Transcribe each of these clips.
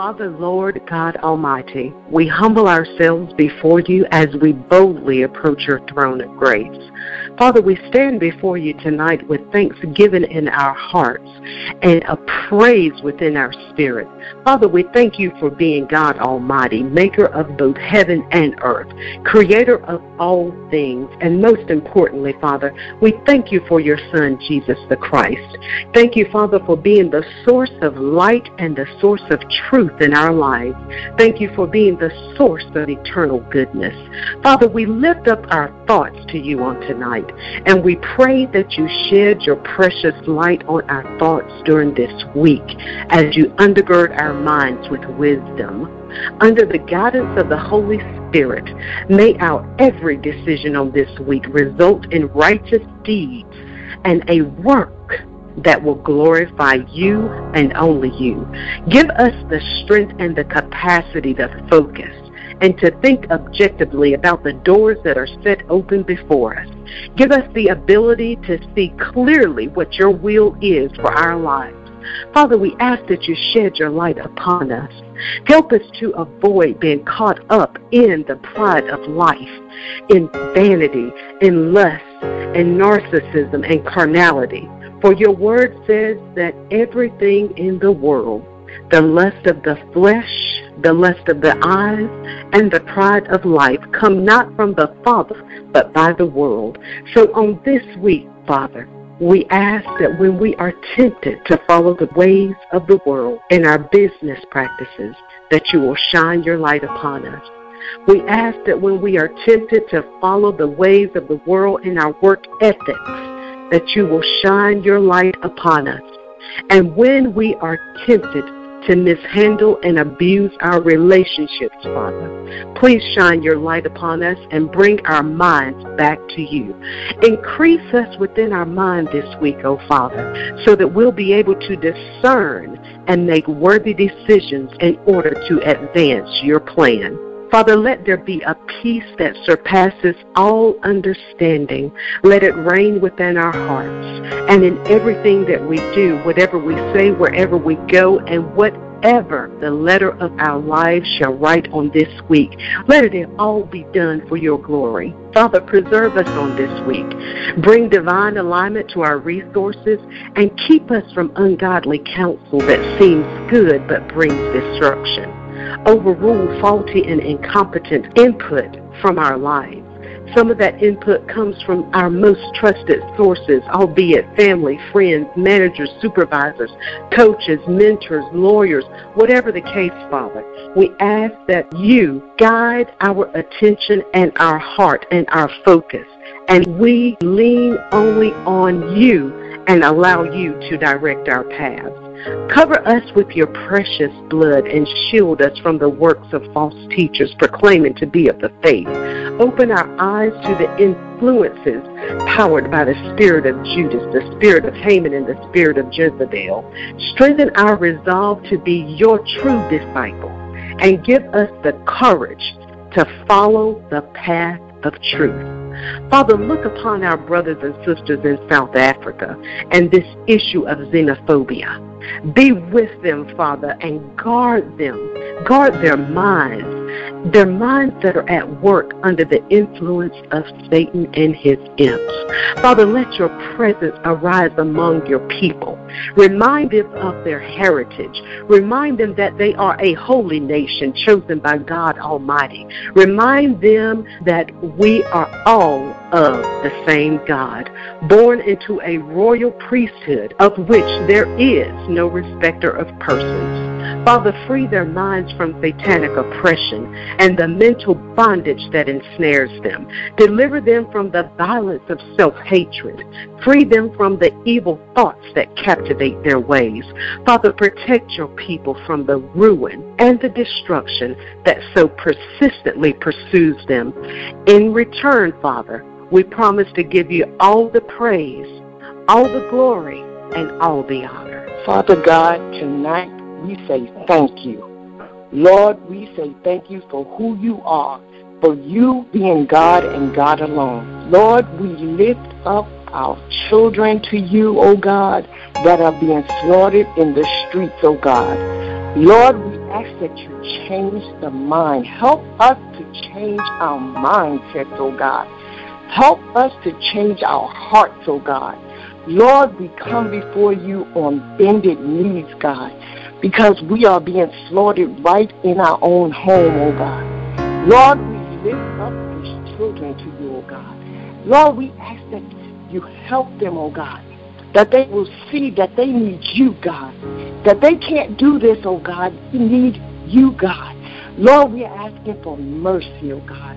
Father, Lord God Almighty, we humble ourselves before you as we boldly approach your throne of grace. Father, we stand before you tonight with thanksgiving in our hearts and a praise within our spirit. Father, we thank you for being God Almighty, maker of both heaven and earth, creator of all things, and most importantly, Father, we thank you for your Son, Jesus the Christ. Thank you, Father, for being the source of light and the source of truth in our lives. Thank you for being the source of eternal goodness. Father, we lift up our thoughts to you on tonight. And we pray that you shed your precious light on our thoughts during this week as you undergird our minds with wisdom. Under the guidance of the Holy Spirit, may our every decision on this week result in righteous deeds and a work that will glorify you and only you. Give us the strength and the capacity to focus and to think objectively about the doors that are set open before us. Give us the ability to see clearly what your will is for our lives. Father, we ask that you shed your light upon us. Help us to avoid being caught up in the pride of life, in vanity, in lust, in narcissism, and carnality. For your word says that everything in the world, the lust of the flesh, the lust of the eyes, and the pride of life come not from the Father, but by the world. So on this week, Father, we ask that when we are tempted to follow the ways of the world in our business practices, that you will shine your light upon us. We ask that when we are tempted to follow the ways of the world in our work ethics, that you will shine your light upon us. And when we are tempted to mishandle and abuse our relationships, Father. Please shine your light upon us and bring our minds back to you. Increase us within our mind this week, O oh Father, so that we'll be able to discern and make worthy decisions in order to advance your plan. Father, let there be a peace that surpasses all understanding. Let it reign within our hearts and in everything that we do, whatever we say, wherever we go, and whatever the letter of our lives shall write on this week. Let it all be done for your glory. Father, preserve us on this week. Bring divine alignment to our resources and keep us from ungodly counsel that seems good but brings destruction overrule faulty and incompetent input from our lives. Some of that input comes from our most trusted sources, albeit family, friends, managers, supervisors, coaches, mentors, lawyers, whatever the case, Father. We ask that you guide our attention and our heart and our focus, and we lean only on you and allow you to direct our paths. Cover us with your precious blood and shield us from the works of false teachers proclaiming to be of the faith. Open our eyes to the influences powered by the spirit of Judas, the spirit of Haman, and the spirit of Jezebel. Strengthen our resolve to be your true disciple and give us the courage to follow the path of truth. Father, look upon our brothers and sisters in South Africa and this issue of xenophobia. Be with them, Father, and guard them. Guard their minds, their minds that are at work under the influence of Satan and his imps. Father, let your presence arise among your people. Remind them of their heritage. Remind them that they are a holy nation chosen by God Almighty. Remind them that we are all of the same God, born into a royal priesthood of which there is no respecter of persons. Father, free their minds from satanic oppression and the mental bondage that ensnares them. Deliver them from the violence of self hatred. Free them from the evil thoughts that captivate their ways. Father, protect your people from the ruin and the destruction that so persistently pursues them. In return, Father, we promise to give you all the praise, all the glory, and all the honor. Father God, tonight we say thank you. Lord, we say thank you for who you are, for you being God and God alone. Lord, we lift up our children to you, O oh God, that are being slaughtered in the streets, O oh God. Lord, we ask that you change the mind. Help us to change our mindsets, oh God. Help us to change our hearts, oh God. Lord, we come before you on bended knees, God, because we are being slaughtered right in our own home, oh God. Lord, we lift up these children to you, oh God. Lord, we ask that you help them, oh God, that they will see that they need you, God, that they can't do this, oh God. We need you, God. Lord, we are asking for mercy, oh God.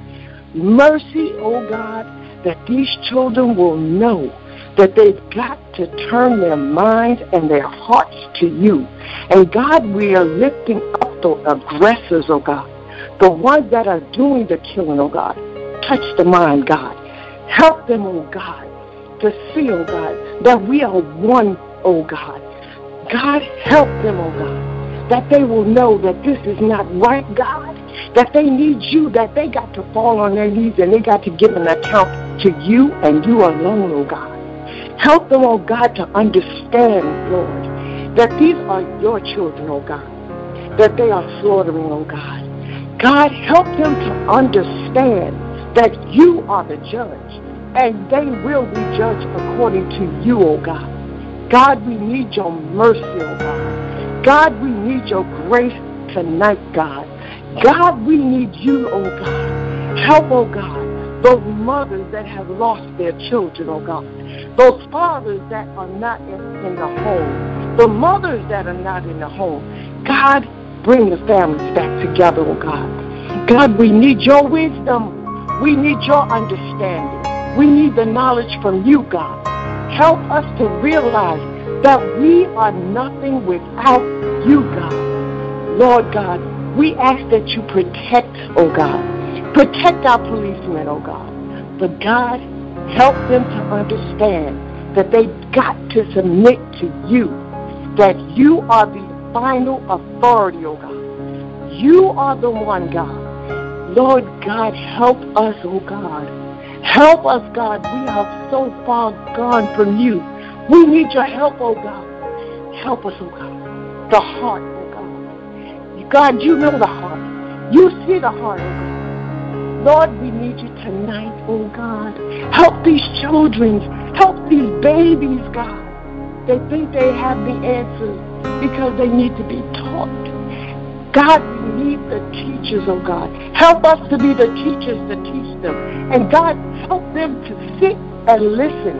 Mercy, oh God, that these children will know that they've got to turn their minds and their hearts to you. And God, we are lifting up the aggressors, oh God, the ones that are doing the killing, oh God. Touch the mind, God. Help them, oh God, to see, oh God, that we are one, oh God. God, help them, oh God, that they will know that this is not right, God, that they need you, that they got to fall on their knees and they got to give an account to you and you alone, oh God. Help them, oh God, to understand, Lord, that these are your children, oh God, that they are slaughtering, oh God. God, help them to understand that you are the judge and they will be judged according to you, oh God. God, we need your mercy, oh God. God, we need your grace tonight, God. God, we need you, oh God. Help, oh God, those mothers that have lost their children, oh God. Those fathers that are not in, the home. The mothers that are not in the home. God, bring the families back together, oh God. God, we need your wisdom. We need your understanding. We need the knowledge from you, God. Help us to realize that we are nothing without you, God. Lord God, we ask that you protect, oh God. Protect our policemen, oh God. But God, help them to understand that they've got to submit to you, that you are the final authority, oh God. You are the one, God. Lord God, help us, oh God. Help us, God. We are so far gone from you. We need your help, oh God. Help us, oh God. The heart, oh God. God, you know the heart. You see the heart, oh God. Lord, we need you tonight, oh God. Help these children. Help these babies, God. They think they have the answers because they need to be taught. God, we need the teachers, oh God. Help us to be the teachers to teach them. And God, help them to sit and listen,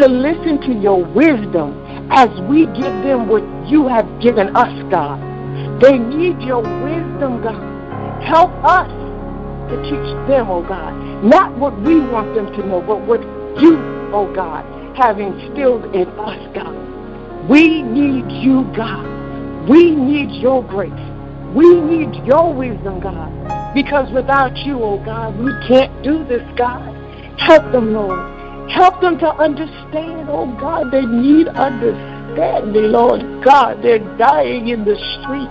to listen to your wisdom as we give them what you have given us, God. They need your wisdom, God. Help us to teach them, oh God. Not what we want them to know, but what you, oh God, have instilled in us, God. We need you, God. We need your grace. We need your wisdom, God. Because without you, oh God, we can't do this, God. Help them, Lord. Help them to understand, oh God. They need understanding, Lord God. They're dying in the street.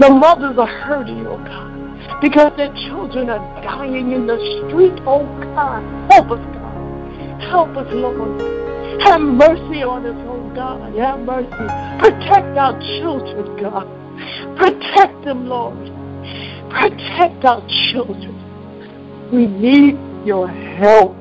The mothers are hurting, oh God, because their children are dying in the street, oh God. Help us, God. Help us, Lord. Have mercy on us, oh God. Have mercy. Protect our children, God. Protect them, Lord. Protect our children. We need your help.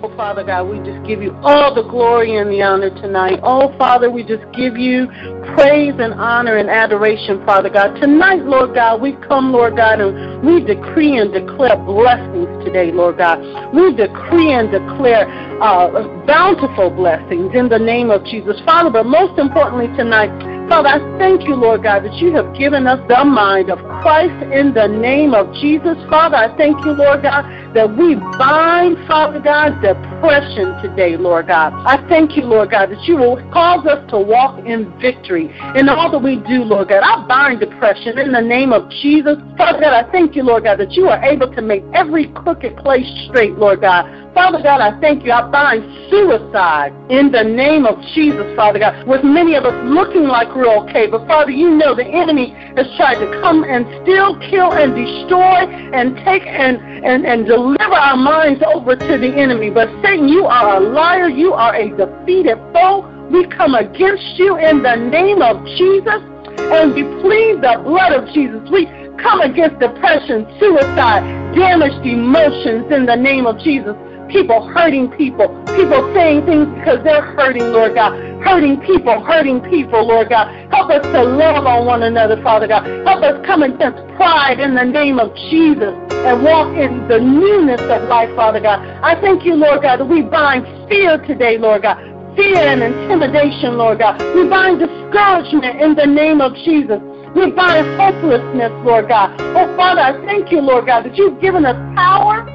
Oh, Father God, we just give you all the glory and the honor tonight. Oh, Father, we just give you praise and honor and adoration, Father God. Tonight, Lord God, we come, Lord God, and we decree and declare blessings today, Lord God. We decree and declare uh, bountiful blessings in the name of Jesus. Father, but most importantly tonight, Father, I thank you, Lord God, that you have given us the mind of Christ in the name of Jesus. Father, I thank you, Lord God, that we bind, Father God, depression today, Lord God. I thank you, Lord God, that you will cause us to walk in victory in all that we do, Lord God. I bind depression in the name of Jesus. Father God, I thank you, Lord God, that you are able to make every crooked place straight, Lord God. Father God, I thank you. I bind suicide in the name of Jesus, Father God, with many of us looking like we're okay. But Father, you know the enemy has tried to come and steal, kill, and destroy and take and, and, and deliver our minds over to the enemy. But Satan, you are a liar. You are a defeated foe. We come against you in the name of Jesus. And we plead the blood of Jesus. We come against depression, suicide, damaged emotions in the name of Jesus. People hurting people, people saying things because they're hurting, Lord God. Hurting people, hurting people, Lord God. Help us to love on one another, Father God. Help us come against pride in the name of Jesus and walk in the newness of life, Father God. I thank you, Lord God, that we bind fear today, Lord God fear and intimidation, Lord God. We bind discouragement in the name of Jesus. We bind hopelessness, Lord God. Oh, Father, I thank you, Lord God, that you've given us power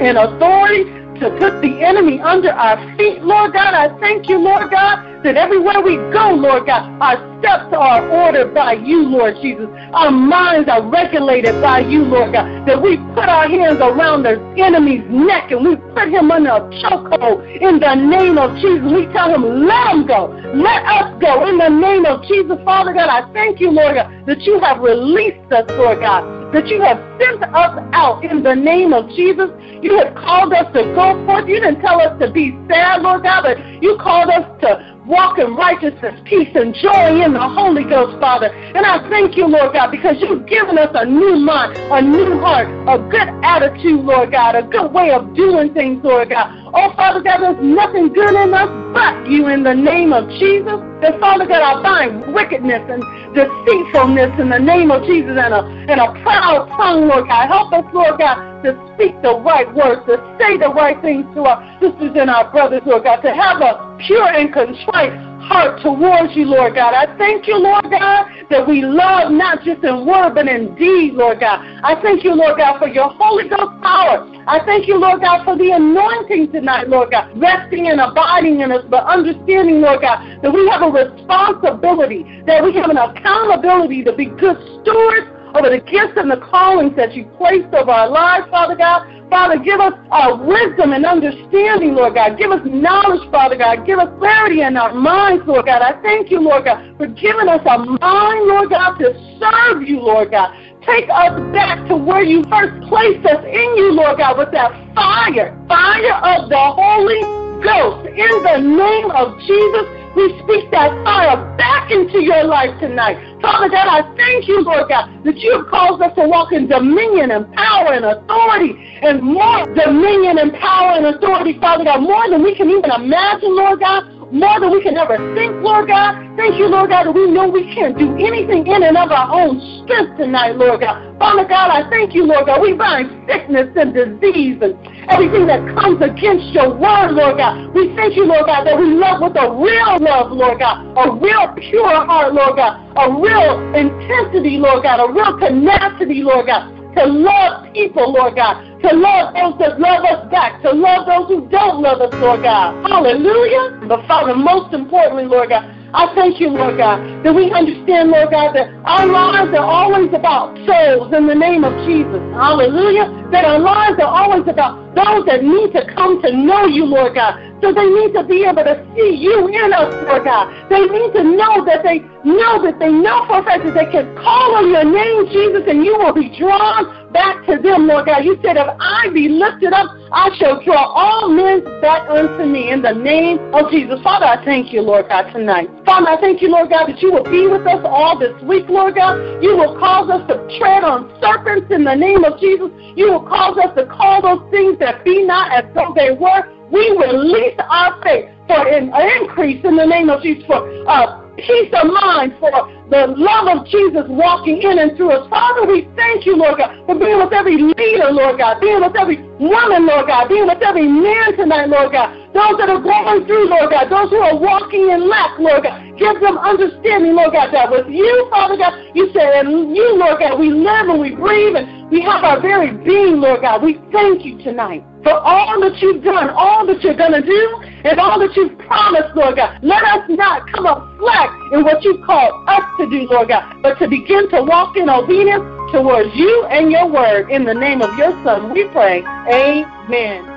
and authority to put the enemy under our feet, Lord God. I thank you, Lord God, that everywhere we go, Lord God, our steps are ordered by you, Lord Jesus. Our minds are regulated by you, Lord God. That we put our hands around the enemy's neck and we put him under a chokehold in the name of Jesus. We tell him, let him go. Let us go in the name of Jesus. Father God, I thank you, Lord God, that you have released us, Lord God that you have sent us out in the name of Jesus. You have called us to go forth. You didn't tell us to be sad, Lord God, but you called us to walk in righteousness, peace, and joy in the Holy Ghost, Father. And I thank you, Lord God, because you've given us a new mind, a new heart, a good attitude, Lord God, a good way of doing things, Lord God. Oh, Father God, there's nothing good in us but you in the name of Jesus. That, Father God, I bind wickedness and deceitfulness in the name of Jesus and a, and a proud tongue, Lord God. Help us, Lord God, to speak the right words, to say the right things to our sisters and our brothers, Lord God, to have a pure and contrite heart towards you, Lord God. I thank you, Lord God, that we love not just in word but in deed, Lord God. I thank you, Lord God, for your Holy Ghost power. I thank you, Lord God, for the anointing tonight, Lord God, resting and abiding in us, but understanding, Lord God, that we have a responsibility, that we have an accountability to be good stewards over the gifts and the callings that you placed over our lives, Father God. Father, give us uh, wisdom and understanding, Lord God. Give us knowledge, Father God. Give us clarity in our minds, Lord God. I thank you, Lord God, for giving us a mind, Lord God, to serve you, Lord God. Take us back to where you first placed us in you, Lord God, with that fire, fire of the Holy Ghost. In the name of Jesus, we speak that fire back into your life tonight. Father God, I thank you, Lord God, that you have caused us to walk in dominion and power and authority and more dominion and power and authority, Father God, more than we can even imagine, Lord God more than we can ever think, Lord God. Thank you, Lord God, that we know we can't do anything in and of our own strength tonight, Lord God. Father God, I thank you, Lord God. We bind sickness and disease and everything that comes against your word, Lord God. We thank you, Lord God, that we love with a real love, Lord God, a real pure heart, Lord God, a real intensity, Lord God, a real tenacity, Lord God to love people, Lord God, to love those that love us back, to love those who don't love us, Lord God. Hallelujah. But Father, most importantly, Lord God, I thank you, Lord God, that we understand, Lord God, that our lives are always about souls in the name of Jesus. Hallelujah. That our lives are always about those that need to come to know you, Lord God. So they need to be able to see you in us, Lord God. They need to know that they know that they know for a fact that they can call on your name, Jesus, and you will be drawn back to them, Lord God. You said, if I be lifted up, I shall draw all men back unto me in the name of Jesus. Father, I thank you, Lord God, tonight. Father, I thank you, Lord God, that you will be with us all this week, Lord God. You will cause us to tread on serpents in the name of Jesus. You will cause us to call those things that be not as though they were we release our faith for an increase in the name of Jesus, for uh, peace of mind, for the love of Jesus walking in and through us. Father, we thank you, Lord God, for being with every leader, Lord God, being with every woman, Lord God, being with every man tonight, Lord God. Those that are going through, Lord God, those who are walking in lack, Lord God. Give them understanding, Lord God, that with you, Father God, you said, and you, Lord God, we live and we breathe and we have our very being, Lord God. We thank you tonight for all that you've done, all that you're going to do, and all that you've promised, Lord God. Let us not come up slack in what you've called us to do, Lord God, but to begin to walk in obedience towards you and your word. In the name of your Son, we pray. Amen.